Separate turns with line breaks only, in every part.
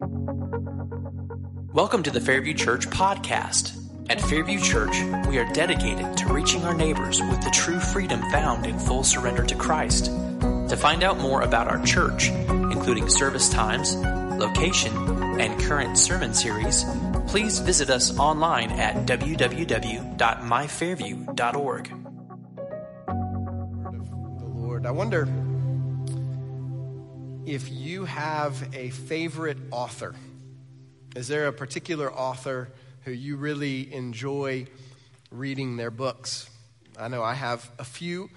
Welcome to the Fairview Church podcast. At Fairview Church, we are dedicated to reaching our neighbors with the true freedom found in full surrender to Christ. To find out more about our church, including service times, location, and current sermon series, please visit us online at www.myfairview.org.
the Lord. I wonder if you have a favorite author. Is there a particular author who you really enjoy reading their books? I know I have a few.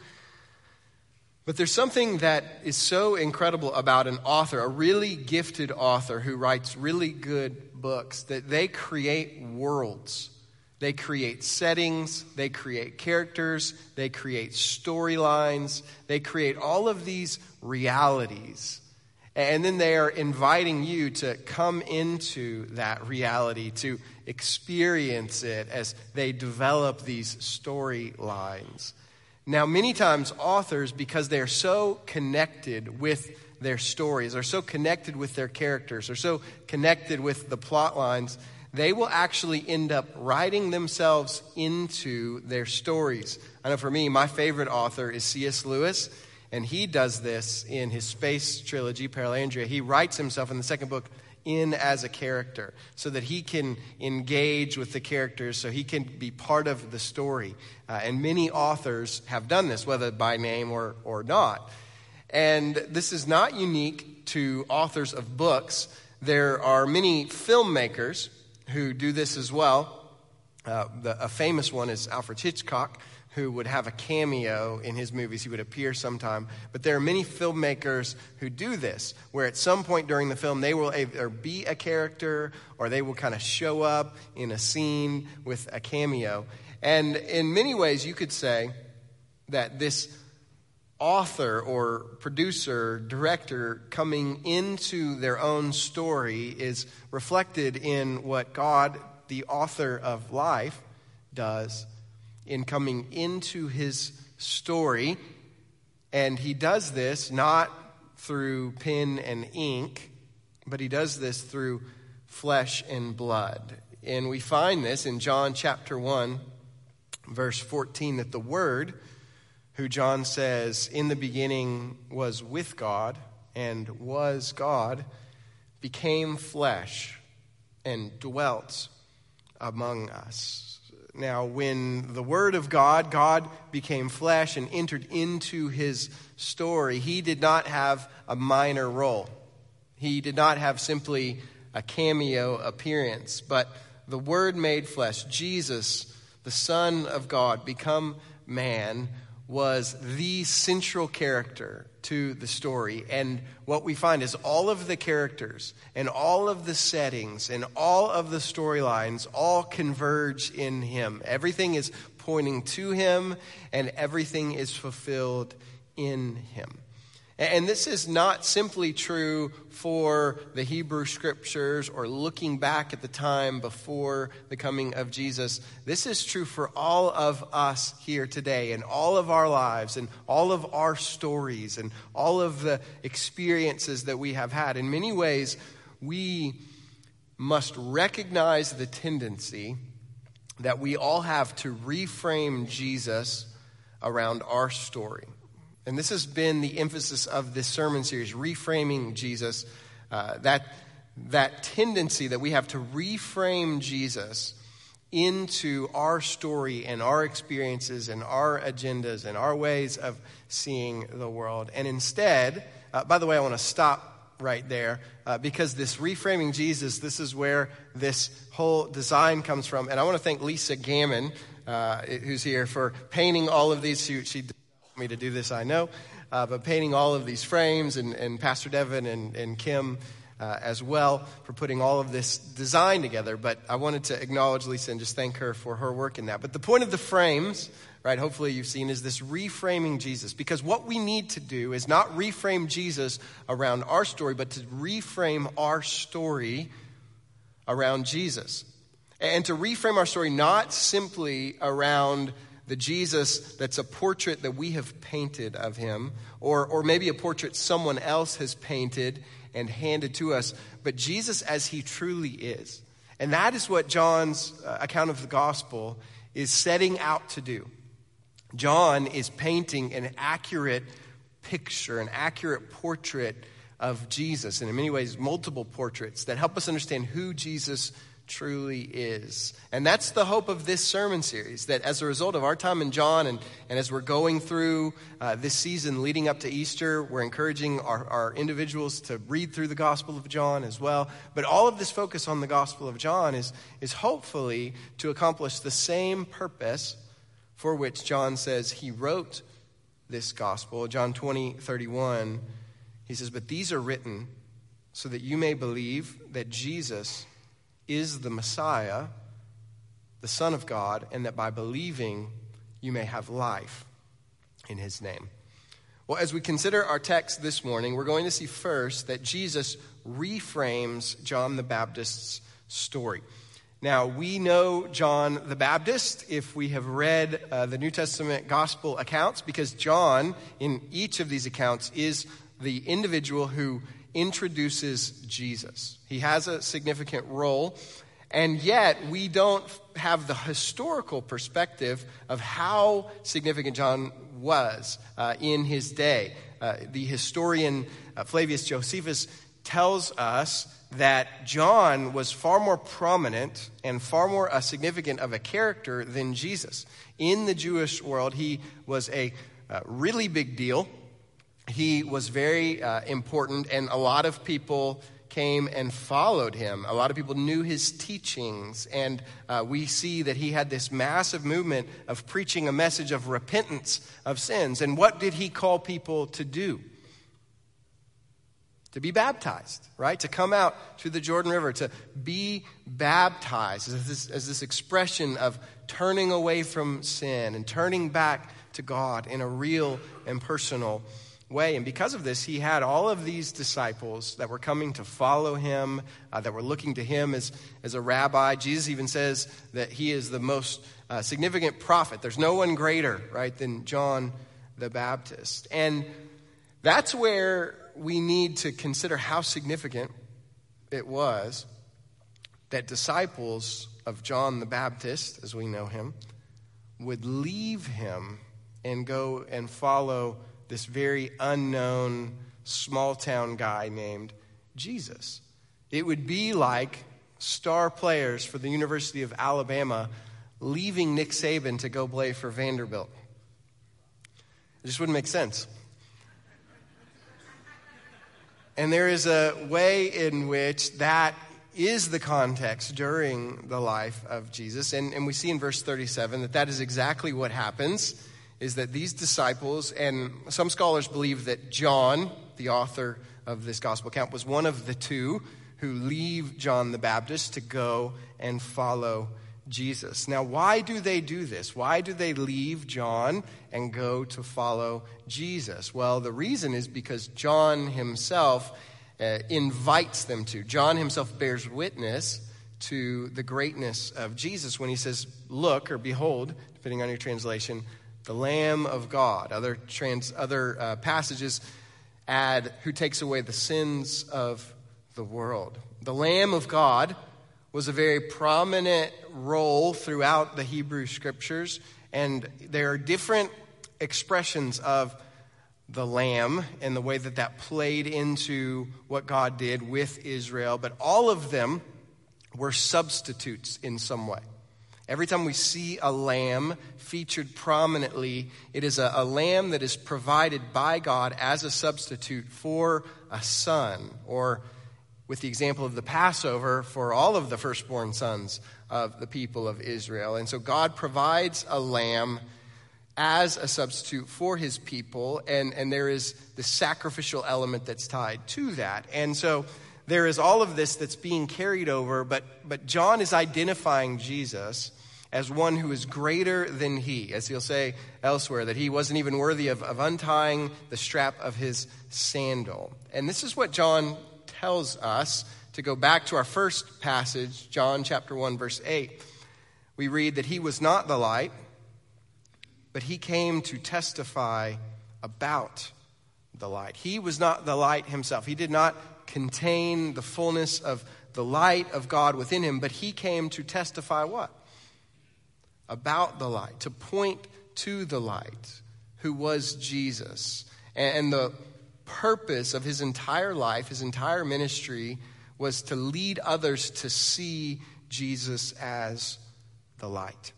But there's something that is so incredible about an author, a really gifted author who writes really good books, that they create worlds. They create settings, they create characters, they create storylines, they create all of these realities and then they are inviting you to come into that reality, to experience it as they develop these storylines. Now, many times, authors, because they're so connected with their stories, are so connected with their characters, are so connected with the plot lines, they will actually end up writing themselves into their stories. I know for me, my favorite author is C.S. Lewis. And he does this in his space trilogy, Perelandra. He writes himself in the second book in as a character so that he can engage with the characters, so he can be part of the story. Uh, and many authors have done this, whether by name or, or not. And this is not unique to authors of books. There are many filmmakers who do this as well. Uh, the, a famous one is Alfred Hitchcock, who would have a cameo in his movies. He would appear sometime. But there are many filmmakers who do this, where at some point during the film, they will either be a character or they will kind of show up in a scene with a cameo. And in many ways, you could say that this author or producer, director coming into their own story is reflected in what God, the author of life, does in coming into his story. And he does this not through pen and ink, but he does this through flesh and blood. And we find this in John chapter 1, verse 14, that the Word, who John says in the beginning was with God and was God, became flesh and dwelt among us. Now, when the Word of God, God became flesh and entered into his story, he did not have a minor role. He did not have simply a cameo appearance, but the Word made flesh, Jesus, the Son of God, become man, was the central character to the story. And what we find is all of the characters and all of the settings and all of the storylines all converge in him. Everything is pointing to him and everything is fulfilled in him. And this is not simply true for the Hebrew scriptures or looking back at the time before the coming of Jesus. This is true for all of us here today and all of our lives and all of our stories and all of the experiences that we have had. In many ways, we must recognize the tendency that we all have to reframe Jesus around our story. And this has been the emphasis of this sermon series, reframing Jesus. Uh, that, that tendency that we have to reframe Jesus into our story and our experiences and our agendas and our ways of seeing the world. And instead, uh, by the way, I want to stop right there uh, because this reframing Jesus, this is where this whole design comes from. And I want to thank Lisa Gammon, uh, who's here, for painting all of these. She, she me to do this, I know. Uh, but painting all of these frames, and, and Pastor Devin and, and Kim uh, as well for putting all of this design together. But I wanted to acknowledge Lisa and just thank her for her work in that. But the point of the frames, right, hopefully you've seen, is this reframing Jesus. Because what we need to do is not reframe Jesus around our story, but to reframe our story around Jesus. And to reframe our story not simply around the Jesus that's a portrait that we have painted of him, or, or maybe a portrait someone else has painted and handed to us, but Jesus as he truly is. And that is what John's uh, account of the gospel is setting out to do. John is painting an accurate picture, an accurate portrait of Jesus, and in many ways, multiple portraits that help us understand who Jesus truly is. And that's the hope of this sermon series that as a result of our time in John and, and as we're going through uh, this season leading up to Easter, we're encouraging our, our individuals to read through the Gospel of John as well. But all of this focus on the Gospel of John is, is hopefully to accomplish the same purpose for which John says he wrote this Gospel. John 20, 31, he says, But these are written so that you may believe that Jesus is the Messiah, the Son of God, and that by believing you may have life in his name. Well, as we consider our text this morning, we're going to see first that Jesus reframes John the Baptist's story. Now, we know John the Baptist if we have read uh, the New Testament gospel accounts, because John, in each of these accounts, is the individual who introduces Jesus. He has a significant role, and yet we don't have the historical perspective of how significant John was uh, in his day. Uh, the historian uh, Flavius Josephus tells us that John was far more prominent and far more uh, significant of a character than Jesus. In the Jewish world, he was a uh, really big deal he was very uh, important, and a lot of people came and followed him. A lot of people knew his teachings, and uh, we see that he had this massive movement of preaching a message of repentance of sins. And what did he call people to do? To be baptized, right? To come out to the Jordan River, to be baptized as this, as this expression of turning away from sin and turning back to God in a real and personal way. And because of this, he had all of these disciples that were coming to follow him, uh, that were looking to him as, as a rabbi. Jesus even says that he is the most uh, significant prophet. There's no one greater, right, than John the Baptist. And that's where we need to consider how significant it was that disciples of John the Baptist, as we know him, would leave him and go and follow this very unknown small town guy named Jesus. It would be like star players for the University of Alabama leaving Nick Saban to go play for Vanderbilt. It just wouldn't make sense. And there is a way in which that is the context during the life of Jesus. And, and we see in verse 37 that that is exactly what happens is that these disciples, and some scholars believe that John, the author of this gospel account, was one of the two who leave John the Baptist to go and follow Jesus. Now, why do they do this? Why do they leave John and go to follow Jesus? Well, the reason is because John himself uh, invites them to. John himself bears witness to the greatness of Jesus when he says, Look, or behold, depending on your translation, the Lamb of God. Other, trans, other uh, passages add, who takes away the sins of the world. The Lamb of God was a very prominent role throughout the Hebrew scriptures, and there are different expressions of the lamb and the way that that played into what God did with Israel, but all of them were substitutes in some way. Every time we see a lamb featured prominently, it is a, a, lamb that is provided by God as a substitute for a son, or with the example of the Passover, for all of the firstborn sons of the people of Israel. And so God provides a lamb as a substitute for his people, and, and there is the sacrificial element that's tied to that. And so there is all of this that's being carried over, but, but John is identifying Jesus as one who is greater than he, as he'll say elsewhere, that he wasn't even worthy of, of untying the strap of his sandal. And this is what John tells us to go back to our first passage, John chapter 1, verse 8. We read that he was not the light, but he came to testify about the light. He was not the light himself. He did not contain the fullness of the light of God within him, but he came to testify what? About the light, to point to the light, who was Jesus. And the purpose of his entire life, his entire ministry, was to lead others to see Jesus as the light.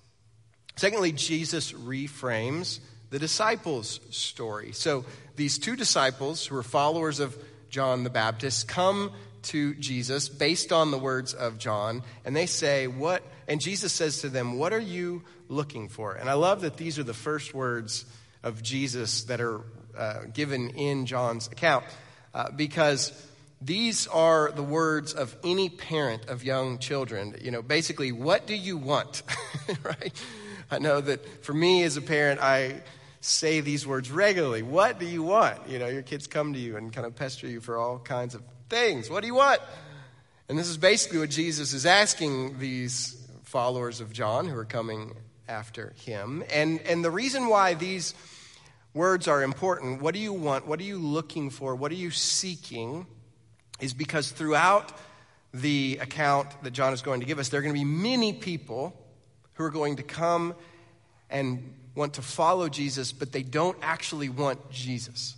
Secondly, Jesus reframes the disciples' story. So these two disciples, who are followers of John the Baptist, come to Jesus based on the words of John, and they say, What? And Jesus says to them, What are you looking for? And I love that these are the first words of Jesus that are uh, given in John's account uh, because these are the words of any parent of young children. You know, basically, what do you want? right? I know that for me as a parent, I say these words regularly. What do you want? You know, your kids come to you and kind of pester you for all kinds of things. What do you want? And this is basically what Jesus is asking these followers of John who are coming after him. And, and the reason why these words are important, what do you want? What are you looking for? What are you seeking? Is because throughout the account that John is going to give us, there are going to be many people who are going to come and want to follow Jesus, but they don't actually want Jesus.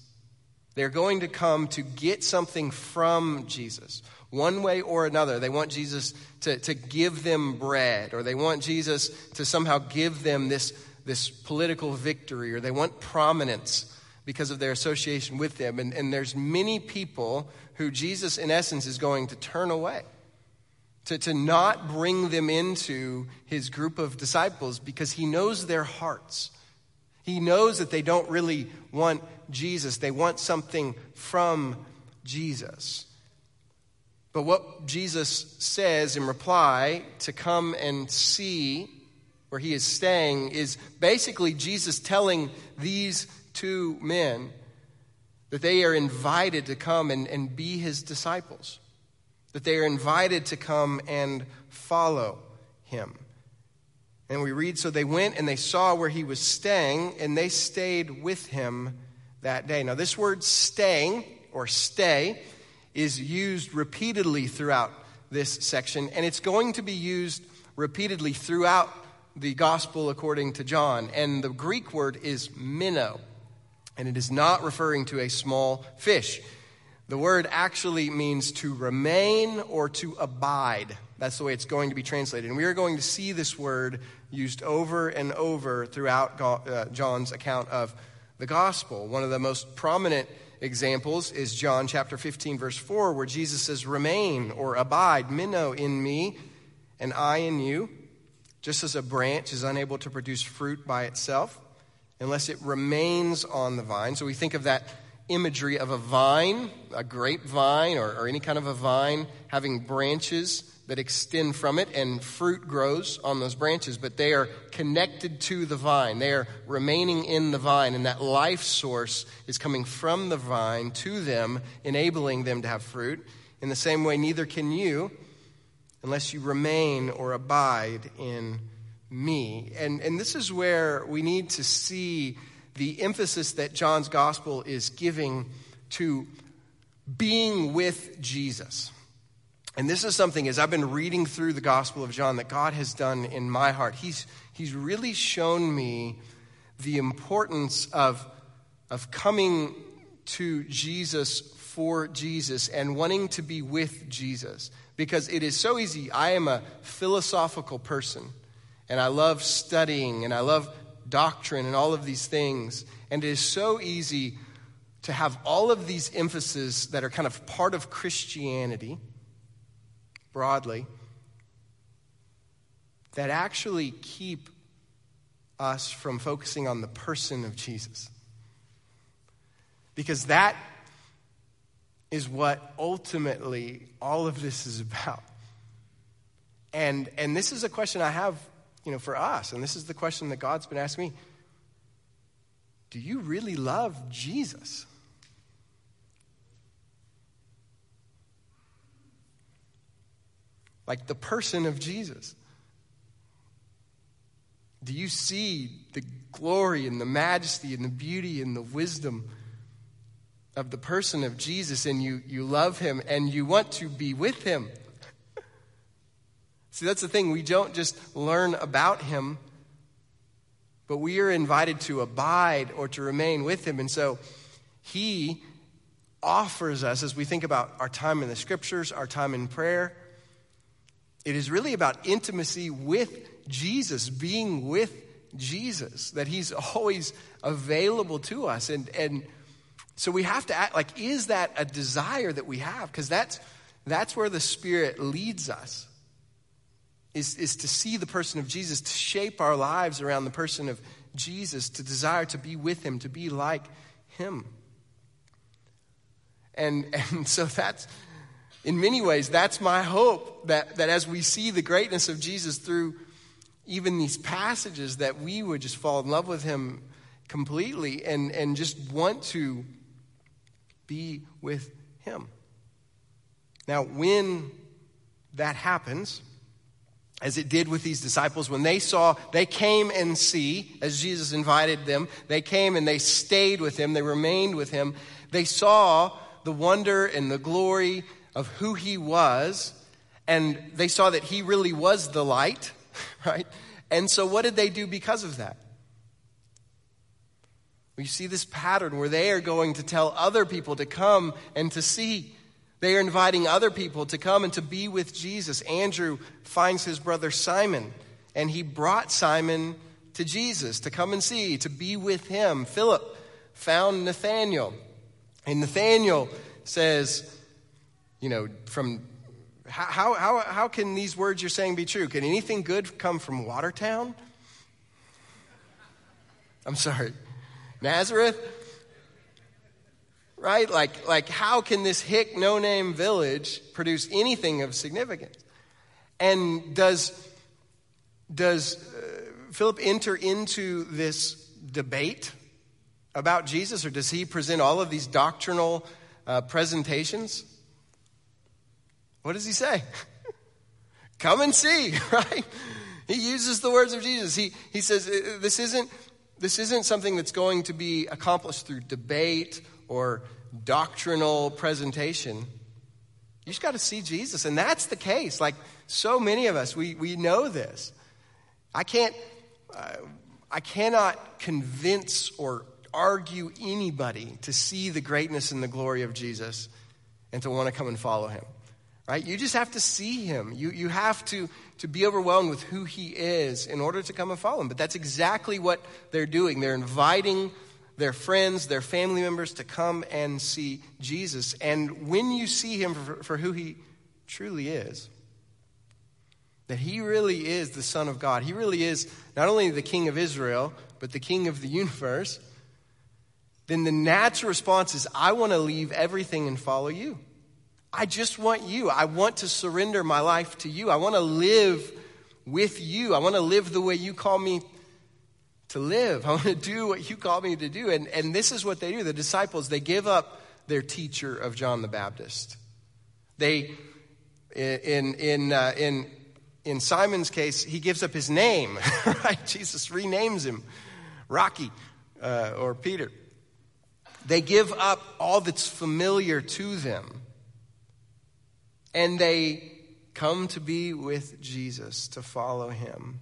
They're going to come to get something from Jesus, one way or another. They want Jesus to, to give them bread, or they want Jesus to somehow give them this this political victory or they want prominence because of their association with them. And, and there's many people who Jesus, in essence, is going to turn away, to, to not bring them into his group of disciples because he knows their hearts. He knows that they don't really want Jesus, they want something from Jesus. But what Jesus says in reply to come and see where he is staying, is basically Jesus telling these two men that they are invited to come and, and be his disciples, that they are invited to come and follow him. And we read, so they went and they saw where he was staying, and they stayed with him that day. Now, this word staying or stay is used repeatedly throughout this section, and it's going to be used repeatedly throughout the gospel according to John. And the Greek word is meno, and it is not referring to a small fish. The word actually means to remain or to abide. That's the way it's going to be translated. And we are going to see this word used over and over throughout uh, John's account of the gospel. One of the most prominent examples is John chapter 15, verse 4, where Jesus says, Remain or abide, meno in me, and I in you just as a branch is unable to produce fruit by itself unless it remains on the vine. So we think of that imagery of a vine, a grapevine, or, or any kind of a vine having branches that extend from it, and fruit grows on those branches, but they are connected to the vine. They are remaining in the vine, and that life source is coming from the vine to them, enabling them to have fruit. In the same way, neither can you unless you remain or abide in me. And, and this is where we need to see the emphasis that John's gospel is giving to being with Jesus. And this is something, as I've been reading through the Gospel of John, that God has done in my heart. He's, he's really shown me the importance of, of coming to Jesus for Jesus and wanting to be with Jesus because it is so easy. I am a philosophical person, and I love studying, and I love doctrine, and all of these things. And it is so easy to have all of these emphases that are kind of part of Christianity, broadly, that actually keep us from focusing on the person of Jesus. Because that is what ultimately all of this is about. And, and this is a question I have you know, for us, and this is the question that God's been asking me Do you really love Jesus? Like the person of Jesus. Do you see the glory and the majesty and the beauty and the wisdom of the person of Jesus and you, you love him and you want to be with him. See, that's the thing. We don't just learn about him, but we are invited to abide or to remain with him. And so he offers us, as we think about our time in the scriptures, our time in prayer, it is really about intimacy with Jesus, being with Jesus, that he's always available to us. And, and so we have to act like, is that a desire that we have? Because that's, that's where the Spirit leads us, is, is to see the person of Jesus, to shape our lives around the person of Jesus, to desire to be with him, to be like him. And, and so that's, in many ways, that's my hope that, that as we see the greatness of Jesus through even these passages, that we would just fall in love with him completely and, and just want to be with him. Now, when that happens, as it did with these disciples, when they saw, they came and see, as Jesus invited them, they came and they stayed with him, they remained with him. They saw the wonder and the glory of who he was, and they saw that he really was the light, right? And so, what did they do because of that? We see this pattern where they are going to tell other people to come and to see. They are inviting other people to come and to be with Jesus. Andrew finds his brother Simon, and he brought Simon to Jesus to come and see, to be with him. Philip found Nathanael, and Nathanael says, you know, from how, how, how can these words you're saying be true? Can anything good come from Watertown? I'm sorry. Nazareth? Right? Like, like how can this hick, no name village produce anything of significance? And does, does uh, Philip enter into this debate about Jesus, or does he present all of these doctrinal uh, presentations? What does he say? Come and see, right? He uses the words of Jesus. He, he says, uh, This isn't this isn't something that's going to be accomplished through debate or doctrinal presentation. You just got to see Jesus. And that's the case. Like so many of us, we, we know this. I can't, uh, I cannot convince or argue anybody to see the greatness and the glory of Jesus and to want to come and follow him. Right? You just have to see him. You, you have to to be overwhelmed with who he is in order to come and follow him. But that's exactly what they're doing. They're inviting their friends, their family members to come and see Jesus. And when you see him for, for who he truly is, that he really is the Son of God, he really is not only the King of Israel, but the King of the universe, then the natural response is, I want to leave everything and follow you. I just want you. I want to surrender my life to you. I want to live with you. I want to live the way you call me to live. I want to do what you call me to do. And, and this is what they do. The disciples, they give up their teacher of John the Baptist. They, in, in, uh, in, in Simon's case, he gives up his name, right? Jesus renames him Rocky uh, or Peter. They give up all that's familiar to them and they come to be with Jesus, to follow him.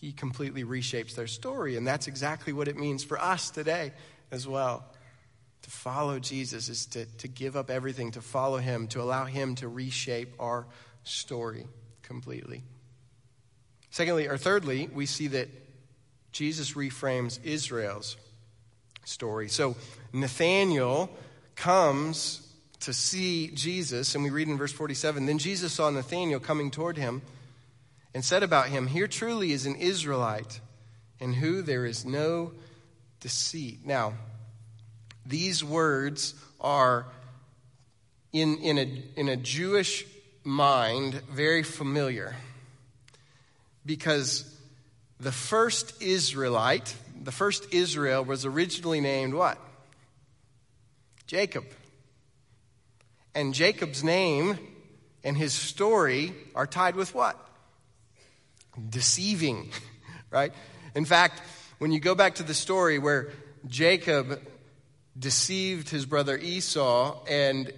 He completely reshapes their story, and that's exactly what it means for us today as well. To follow Jesus is to, to give up everything, to follow him, to allow him to reshape our story completely. Secondly, or thirdly, we see that Jesus reframes Israel's story. So Nathanael comes to see Jesus, and we read in verse 47 Then Jesus saw Nathanael coming toward him and said about him, Here truly is an Israelite in who there is no deceit. Now, these words are in, in, a, in a Jewish mind very familiar because the first Israelite, the first Israel, was originally named what? Jacob. And Jacob's name and his story are tied with what? Deceiving, right? In fact, when you go back to the story where Jacob deceived his brother Esau and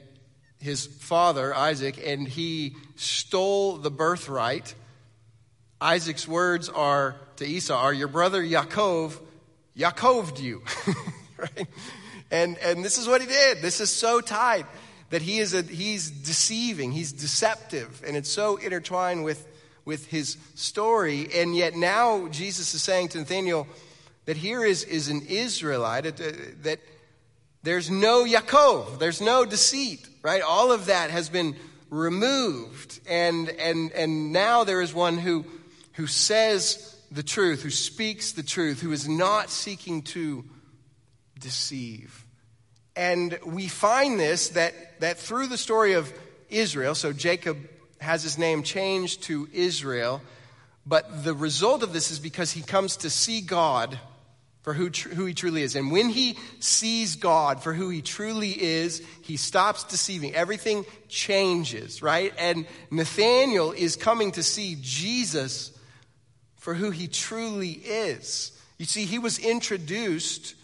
his father, Isaac, and he stole the birthright. Isaac's words are to Esau are your brother Yaakov Yaakoved you. right? And, and this is what he did. This is so tight that he is a, he's deceiving, he's deceptive, and it's so intertwined with, with his story. And yet now Jesus is saying to Nathanael that here is, is an Israelite, uh, that there's no Yaakov, there's no deceit, right? All of that has been removed. And, and, and now there is one who, who says the truth, who speaks the truth, who is not seeking to deceive. And we find this that, that through the story of Israel, so Jacob has his name changed to Israel, but the result of this is because he comes to see God for who, tr- who he truly is. And when he sees God for who he truly is, he stops deceiving. Everything changes, right? And Nathanael is coming to see Jesus for who he truly is. You see, he was introduced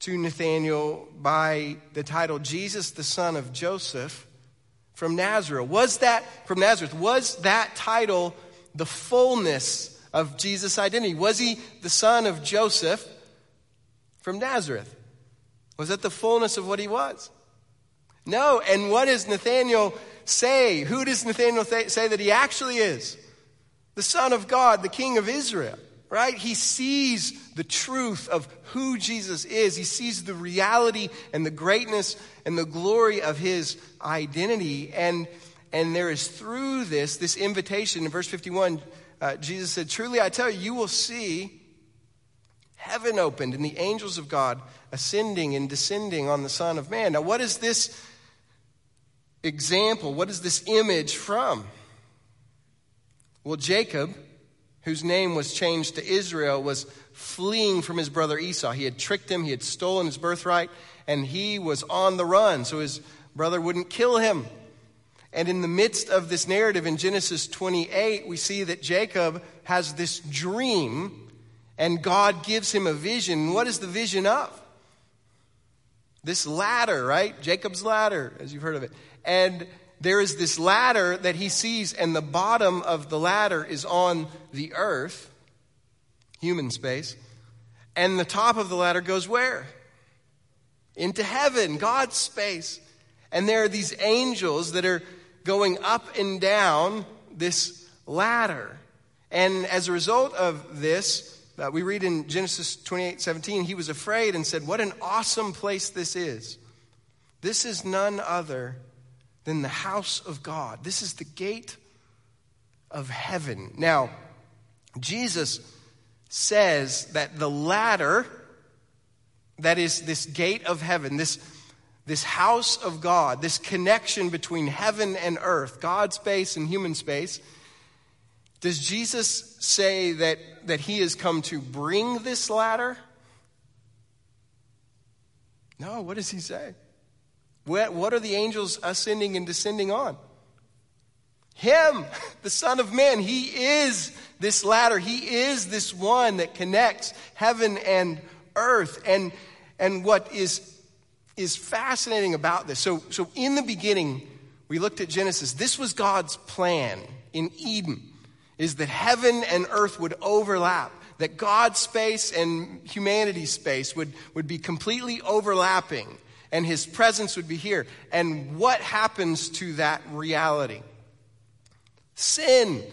to Nathanael by the title Jesus, the son of Joseph from Nazareth. Was that, from Nazareth, was that title the fullness of Jesus' identity? Was he the son of Joseph from Nazareth? Was that the fullness of what he was? No. And what does Nathanael say? Who does Nathanael th- say that he actually is? The Son of God, the King of Israel, right? He sees the truth of who Jesus is. He sees the reality and the greatness and the glory of his identity. And, and there is through this, this invitation in verse 51, uh, Jesus said, Truly I tell you, you will see heaven opened and the angels of God ascending and descending on the Son of Man. Now, what is this example? What is this image from? Well, Jacob, whose name was changed to Israel, was fleeing from his brother Esau. He had tricked him, he had stolen his birthright, and he was on the run so his brother wouldn't kill him. And in the midst of this narrative in Genesis 28, we see that Jacob has this dream, and God gives him a vision. What is the vision of? This ladder, right? Jacob's ladder, as you've heard of it. And there is this ladder that he sees, and the bottom of the ladder is on the earth, human space. And the top of the ladder goes where? Into heaven, God's space. And there are these angels that are going up and down this ladder. And as a result of this, uh, we read in Genesis 28 17, he was afraid and said, What an awesome place this is. This is none other than the house of God. This is the gate of heaven. Now, Jesus says that the ladder, that is this gate of heaven, this this house of God, this connection between heaven and earth, God space and human space, does Jesus say that, that he has come to bring this ladder? No, what does he say? What, what are the angels ascending and descending on? Him, the Son of Man. He is this ladder. He is this one that connects heaven and earth. And, and what is is fascinating about this. So, so in the beginning, we looked at Genesis. This was God's plan in Eden, is that heaven and earth would overlap, that God's space and humanity's space would, would be completely overlapping, and his presence would be here. And what happens to that reality? Sin,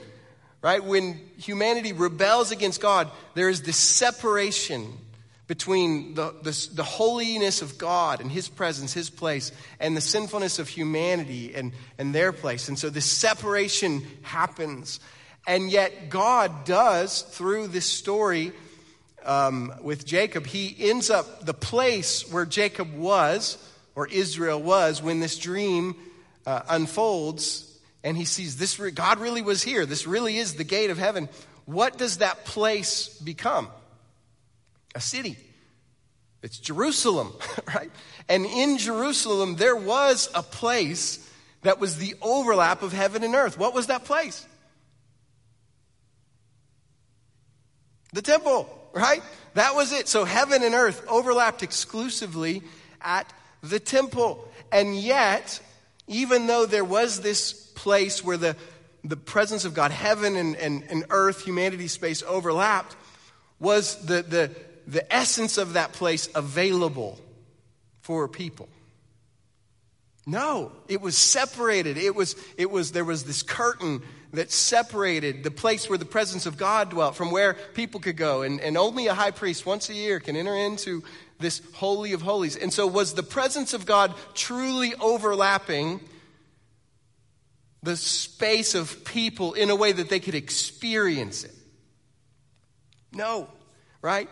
right? When humanity rebels against God, there is this separation between the, the, the, holiness of God and His presence, His place, and the sinfulness of humanity and, and their place. And so this separation happens. And yet, God does, through this story um, with Jacob, He ends up the place where Jacob was, or Israel was, when this dream uh, unfolds, and he sees this God really was here. This really is the gate of heaven. What does that place become? a city. It's Jerusalem, right? And in Jerusalem, there was a place that was the overlap of heaven and earth. What was that place? The temple. Right? That was it. So heaven and earth overlapped exclusively at the temple. And yet, even though there was this place where the, the presence of God, heaven and, and, and earth, humanity space overlapped, was the, the, the essence of that place available for people? No, it was separated. It was, it was, there was this curtain that separated the place where the presence of God dwelt from where people could go. And, and only a high priest once a year can enter into this Holy of Holies. And so, was the presence of God truly overlapping the space of people in a way that they could experience it? No, right?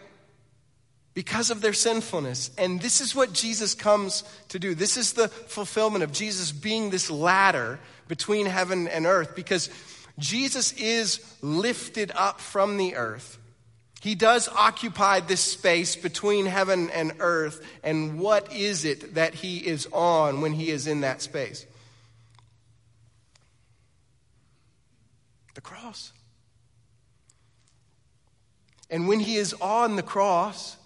Because of their sinfulness. And this is what Jesus comes to do. This is the fulfillment of Jesus being this ladder between heaven and earth because Jesus is lifted up from the earth. He does occupy this space between heaven and earth. And what is it that he is on when he is in that space? The cross. And when he is on the cross,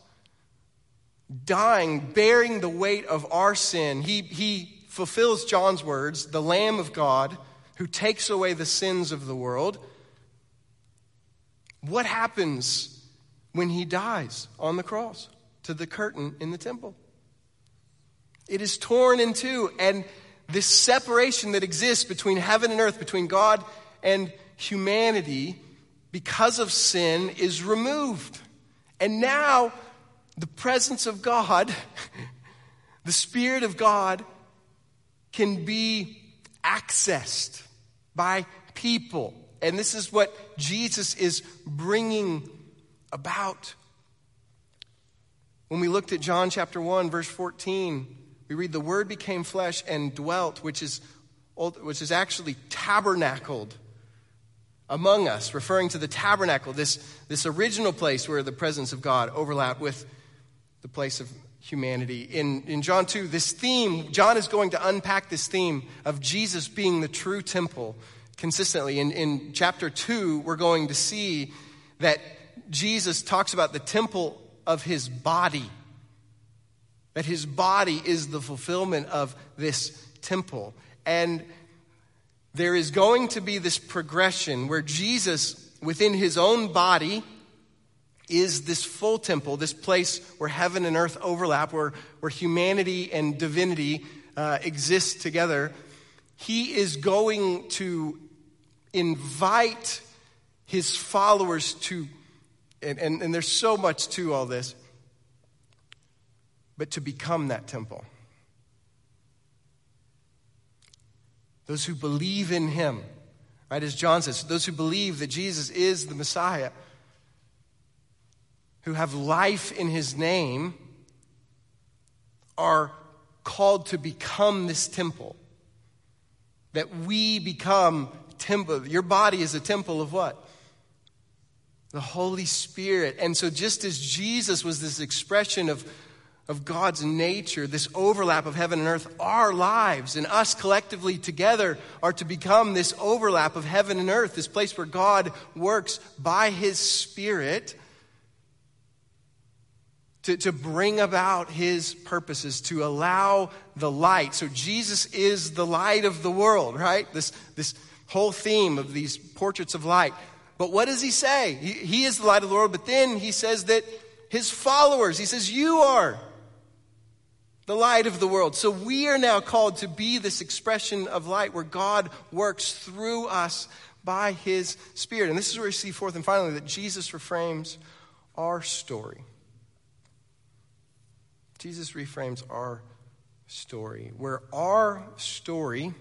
dying, bearing the weight of our sin, he, he fulfills John's words, the Lamb of God who takes away the sins of the world. What happens when he dies on the cross to the curtain in the temple? It is torn in two, and this separation that exists between heaven and earth, between God and humanity, because of sin, is removed. And now, the presence of God, the Spirit of God, can be accessed by people. And this is what Jesus is bringing about. When we looked at John chapter 1, verse 14, we read, The Word became flesh and dwelt, which is, which is actually tabernacled among us, referring to the tabernacle, this, this original place where the presence of God overlapped with the place of humanity. In, in John 2, this theme, John is going to unpack this theme of Jesus being the true temple consistently. In, in chapter 2, we're going to see that Jesus talks about the temple of his body, that his body is the fulfillment of this temple. And there is going to be this progression where Jesus, within his own body, is this full temple, this place where heaven and earth overlap, where, where humanity and divinity uh, exist together. He is going to invite his followers to, and, and, and there's so much to all this, but to become that temple. Those who believe in him, right, as John says, those who believe that Jesus is the Messiah who have life in his name are called to become this temple. That we become temple. Your body is a temple of what? The Holy Spirit. And so, just as Jesus was this expression of, of God's nature, this overlap of heaven and earth, our lives and us collectively together are to become this overlap of heaven and earth, this place where God works by His Spirit to, to bring about his purposes, to allow the light. So Jesus is the light of the world, right? This, this whole theme of these portraits of light. But what does he say? He, he is the light of the world, but then he says that his followers, he says, You are the light of the world. So we are now called to be this expression of light where God works through us by his Spirit. And this is where we see, fourth and finally, that Jesus reframes our story. Jesus reframes our story, where our story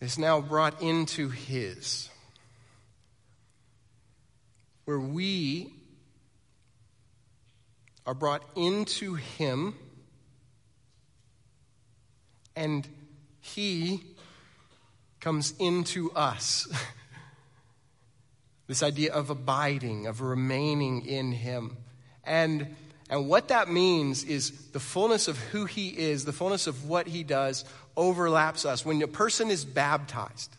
is now brought into His, where we are brought into Him and He comes into us. this idea of abiding, of remaining in Him. And, and what that means is the fullness of who he is, the fullness of what he does overlaps us. When a person is baptized,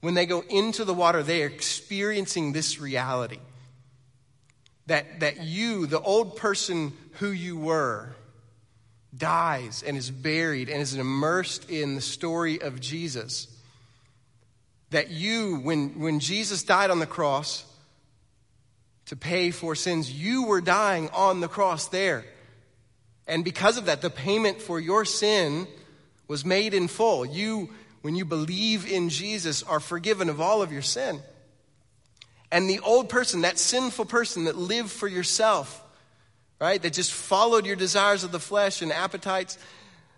when they go into the water, they are experiencing this reality that, that you, the old person who you were, dies and is buried and is immersed in the story of Jesus. That you, when, when Jesus died on the cross to pay for sins, you were dying on the cross there. And because of that, the payment for your sin was made in full. You, when you believe in Jesus, are forgiven of all of your sin. And the old person, that sinful person that lived for yourself, right, that just followed your desires of the flesh and appetites,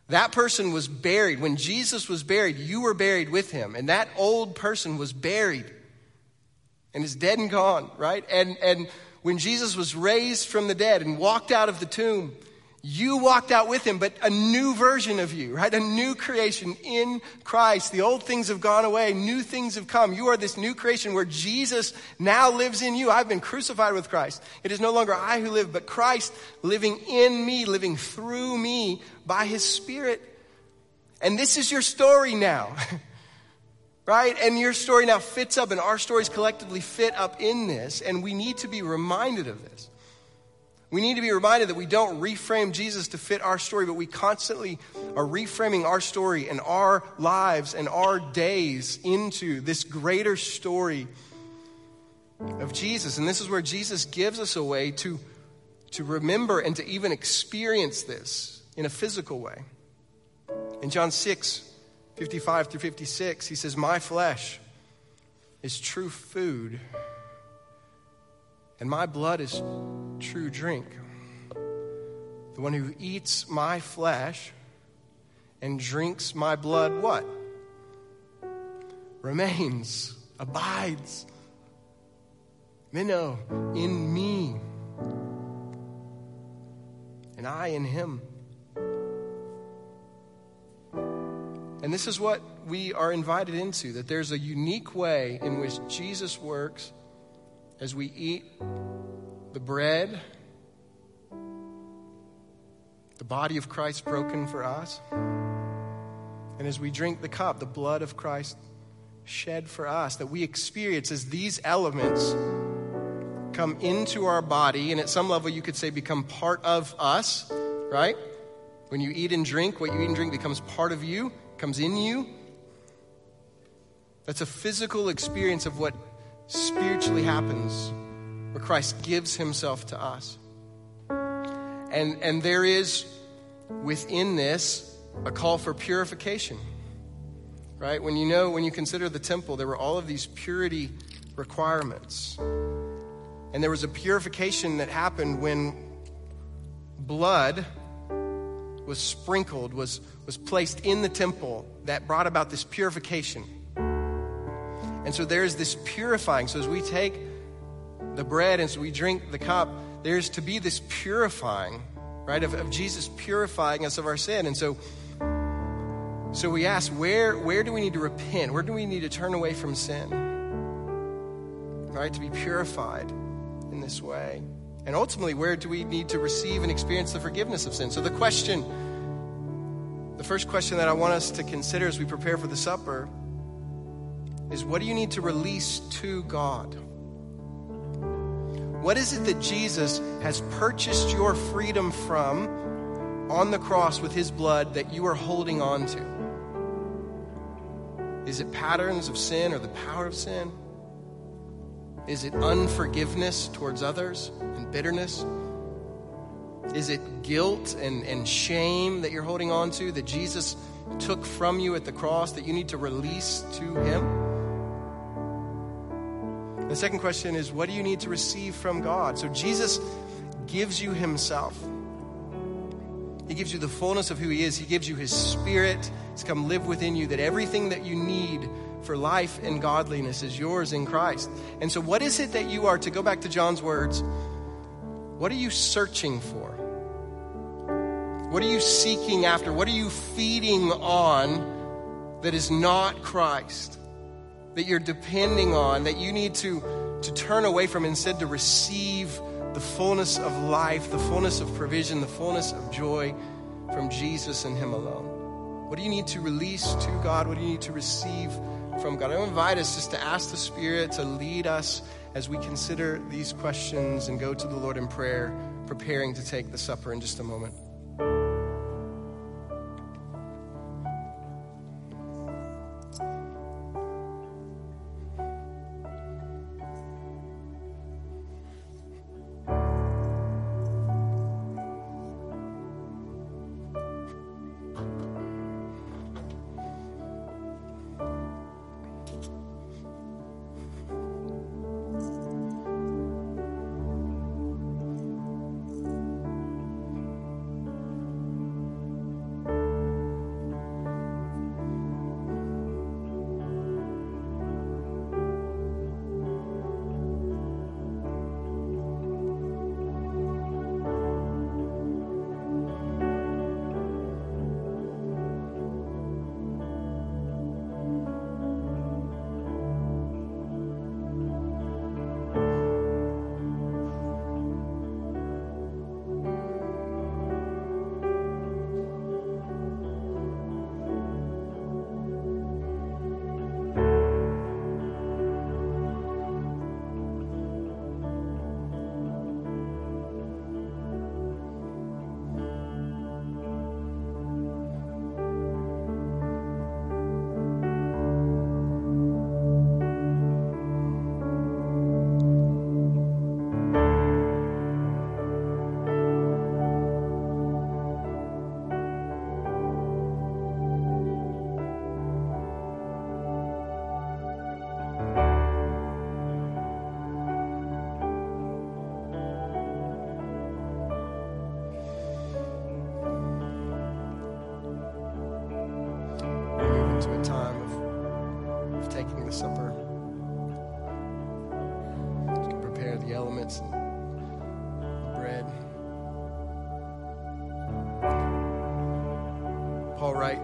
that person was buried. When Jesus was buried, you were buried with him. And that old person was buried and is dead and gone, right? And, and when Jesus was raised from the dead and walked out of the tomb, you walked out with him, but a new version of you, right? A new creation in Christ. The old things have gone away, new things have come. You are this new creation where Jesus now lives in you. I've been crucified with Christ. It is no longer I who live, but Christ living in me, living through me by his Spirit. And this is your story now. right? And your story now fits up, and our stories collectively fit up in this, and we need to be reminded of this. We need to be reminded that we don't reframe Jesus to fit our story, but we constantly are reframing our story and our lives and our days into this greater story of Jesus. And this is where Jesus gives us a way to, to remember and to even experience this in a physical way. In John 6, 55 through 56, he says, My flesh is true food and my blood is true drink. The one who eats my flesh and drinks my blood, what? Remains, abides. Meno, in me. And I in him. And this is what we are invited into that there's a unique way in which Jesus works as we eat the bread, the body of Christ broken for us, and as we drink the cup, the blood of Christ shed for us, that we experience as these elements come into our body, and at some level you could say become part of us, right? When you eat and drink, what you eat and drink becomes part of you, comes in you. That's a physical experience of what spiritually happens where Christ gives himself to us. And, and there is within this a call for purification. Right? When you know, when you consider the temple, there were all of these purity requirements. And there was a purification that happened when blood was sprinkled, was, was placed in the temple that brought about this purification. And so there's this purifying. So as we take the bread and so we drink the cup, there's to be this purifying, right, of, of Jesus purifying us of our sin. And so so we ask, where, where do we need to repent? Where do we need to turn away from sin? Right? To be purified in this way. And ultimately, where do we need to receive and experience the forgiveness of sin? So the question, the first question that I want us to consider as we prepare for the supper is what do you need to release to God? What is it that Jesus has purchased your freedom from on the cross with his blood that you are holding on to? Is it patterns of sin or the power of sin? Is it unforgiveness towards others bitterness? Is it guilt and, and shame that you're holding on to that Jesus took from you at the cross that you need to release to Him? The second question is, what do you need to receive from God? So Jesus gives you himself. He gives you the fullness of who he is. He gives you his spirit to come live within you, that everything that you need for life and godliness is yours in Christ. And so, what is it that you are, to go back to John's words, what are you searching for? What are you seeking after? What are you feeding on that is not Christ? that you're depending on, that you need to, to turn away from, instead to receive the fullness of life, the fullness of provision, the fullness of joy from Jesus and Him alone. What do you need to release to God? What do you need to receive from God? I invite us just to ask the Spirit to lead us as we consider these questions and go to the Lord in prayer, preparing to take the supper in just a moment.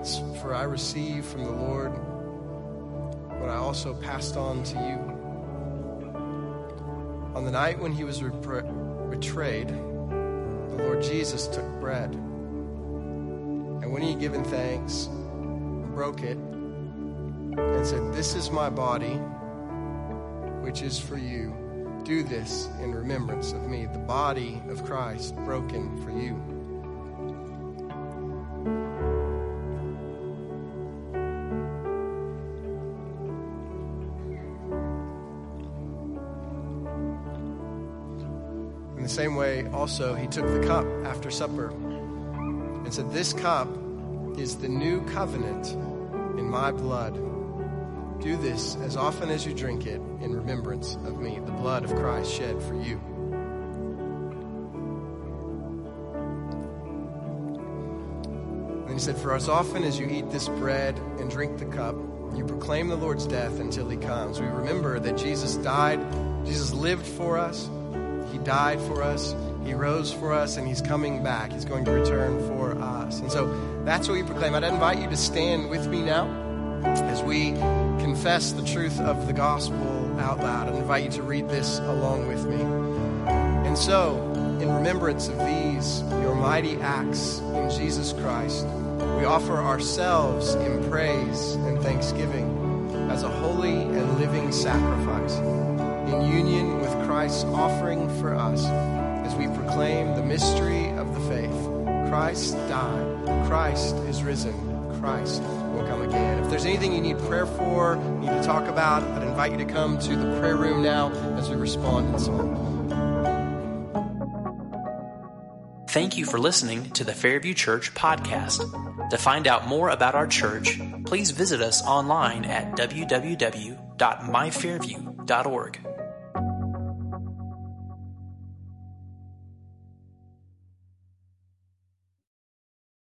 Writes, For I received from the Lord what I also passed on to you. On the night when he was betrayed, the Lord Jesus took bread. And when he had given thanks, broke it, and said, This is my body, which is for you. Do this in remembrance of me, the body of Christ broken for you. In the same way, also, he took the cup after supper and said, This cup is the new covenant in my blood. Do this as often as you drink it in remembrance of me, the blood of Christ shed for you. And he said, For as often as you eat this bread and drink the cup, you proclaim the Lord's death until he comes. We remember that Jesus died, Jesus lived for us. He died for us, He rose for us, and He's coming back. He's going to return for us. And so that's what we proclaim. I'd invite you to stand with me now as we confess the truth of the gospel out loud. I invite you to read this along with me. And so, in remembrance of these, your mighty acts in Jesus Christ, we offer ourselves in praise and thanksgiving as a holy and living sacrifice in union with Christ's offering for us as we proclaim the mystery of the faith. Christ died, Christ is risen, Christ will come again. If there's anything you need prayer for, need to talk about, I'd invite you to come to the prayer room now as we respond in song.
Thank you for listening to the Fairview Church podcast. To find out more about our church, please visit us online at www.myfairview.org.